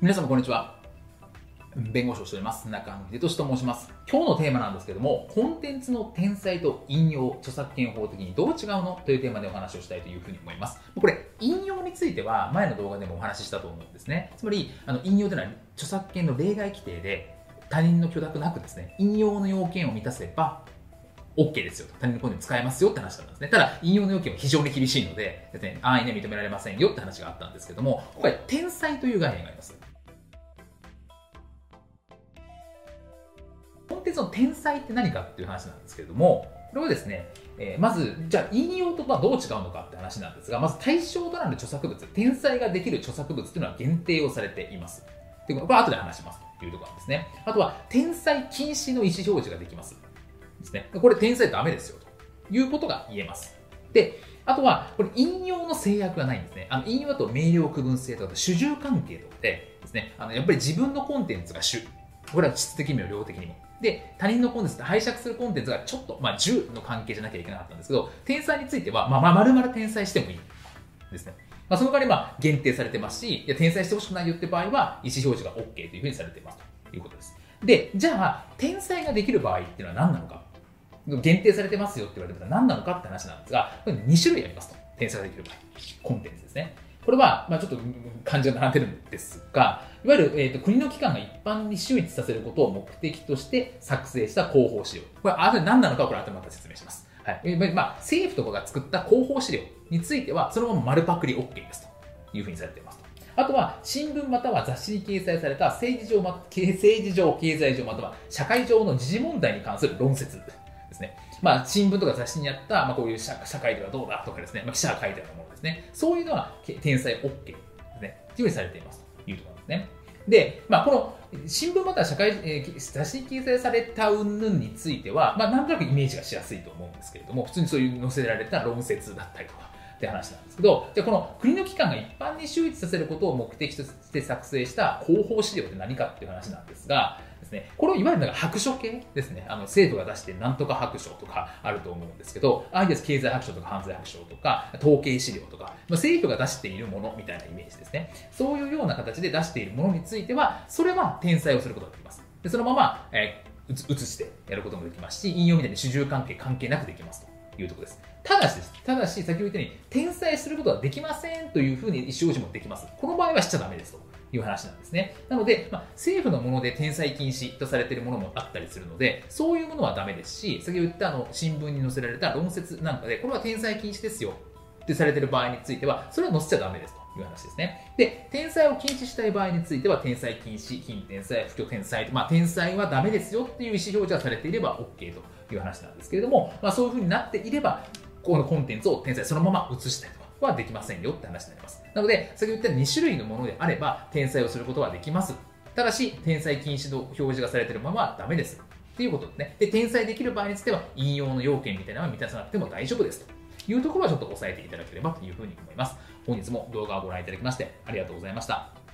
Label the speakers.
Speaker 1: 皆様こんにちは。弁護士をしております。中野秀俊と申します。今日のテーマなんですけども、コンテンツの天才と引用、著作権法的にどう違うのというテーマでお話をしたいというふうに思います。これ、引用については前の動画でもお話ししたと思うんですね。つまり、あの引用というのは著作権の例外規定で、他人の許諾なくですね、引用の要件を満たせば、OK ですよと。他人のコンテンツ使えますよって話だったんですね。ただ、引用の要件は非常に厳しいので、ですね、安易に認められませんよって話があったんですけども、今回、天才という概念があります。コンテンツの天才って何かっていう話なんですけれども、これはですね、えーまず、じゃあ引用とはどう違うのかって話なんですが、まず対象となる著作物、天才ができる著作物っていうのは限定をされています。でこれは後で話しますというところなんですね。あとは、天才禁止の意思表示ができます。ですね。これ天才ダメですよということが言えます。で、あとは、これ引用の制約がないんですね。あの引用だと明瞭区分性とか主従関係とかでですね、あのやっぱり自分のコンテンツが主。これは質的にも量的にも。で、他人のコンテンツって拝借するコンテンツがちょっと、まあ、10の関係じゃなきゃいけなかったんですけど、天才については、まあ、まあ、丸々天才してもいいですね。まあ、その代わり、まあ、限定されてますし、いや天才してほしくないよって場合は、意思表示が OK というふうにされていますということです。で、じゃあ、天才ができる場合っていうのは何なのか。限定されてますよって言われたら何なのかって話なんですが、これ2種類ありますと。天才ができる場合。コンテンツですね。これは、まあ、ちょっと漢字が並んでるんですが、いわゆる、えー、と国の機関が一般に周知させることを目的として作成した広報資料。これ、あと何なのかこれ後でまた説明します。はいえまあ、政府とかが作った広報資料については、そのまま丸パクリ OK ですというふうにされています。あとは、新聞または雑誌に掲載された政治上、政治上、経済上、または社会上の時事問題に関する論説ですね。まあ、新聞とか雑誌にあった、まあ、こういう社会ではどうだとかですね、まあ、記者が書いてあるものですね。そういうのは天才 OK ですね。というふうにされていますというところですね。で、まあ、この新聞または社会、えー雑誌に掲載された云々については、まあ、なんとなくイメージがしやすいと思うんですけれども、普通にそういう載せられた論説だったりとか、って話なんですけど、じゃあこの国の機関が一般に周知させることを目的として作成した広報資料って何かっていう話なんですが、ですね、これをいわゆるなんか白書系ですね、あの政府が出してなんとか白書とかあると思うんですけど、ああいう経済白書とか犯罪白書とか、統計資料とか、まあ、政府が出しているものみたいなイメージですね。そういうような形で出しているものについては、それは転載をすることができます。でそのまま、えー移してやることもできますし、引用みたいに主従関係関係なくできますというところです。ただしです。ただし、先ほど言ったように、転載することはできませんというふうに意思表示もできます。この場合はしちゃダメですという話なんですね。なので、まあ、政府のもので転載禁止とされているものもあったりするので、そういうものはダメですし、先ほど言ったあの新聞に載せられた論説なんかで、これは転載禁止ですよってされている場合については、それは載せちゃダメですと。いう話ですね。で、転載を禁止したい場合については、転載禁止、非転載、不許転載、まあ、転載はダメですよっていう意思表示がされていれば OK という話なんですけれども、まあ、そういうふうになっていれば、このコンテンツを転載そのまま移したりとかはできませんよって話になります。なので、先ほど言った2種類のものであれば、転載をすることはできます。ただし、転載禁止の表示がされているままはダメです。っていうことですね。で、転載できる場合については、引用の要件みたいなのは満たさなくても大丈夫ですと。いうところはちょっと押さえていただければというふうに思います。本日も動画をご覧いただきましてありがとうございました。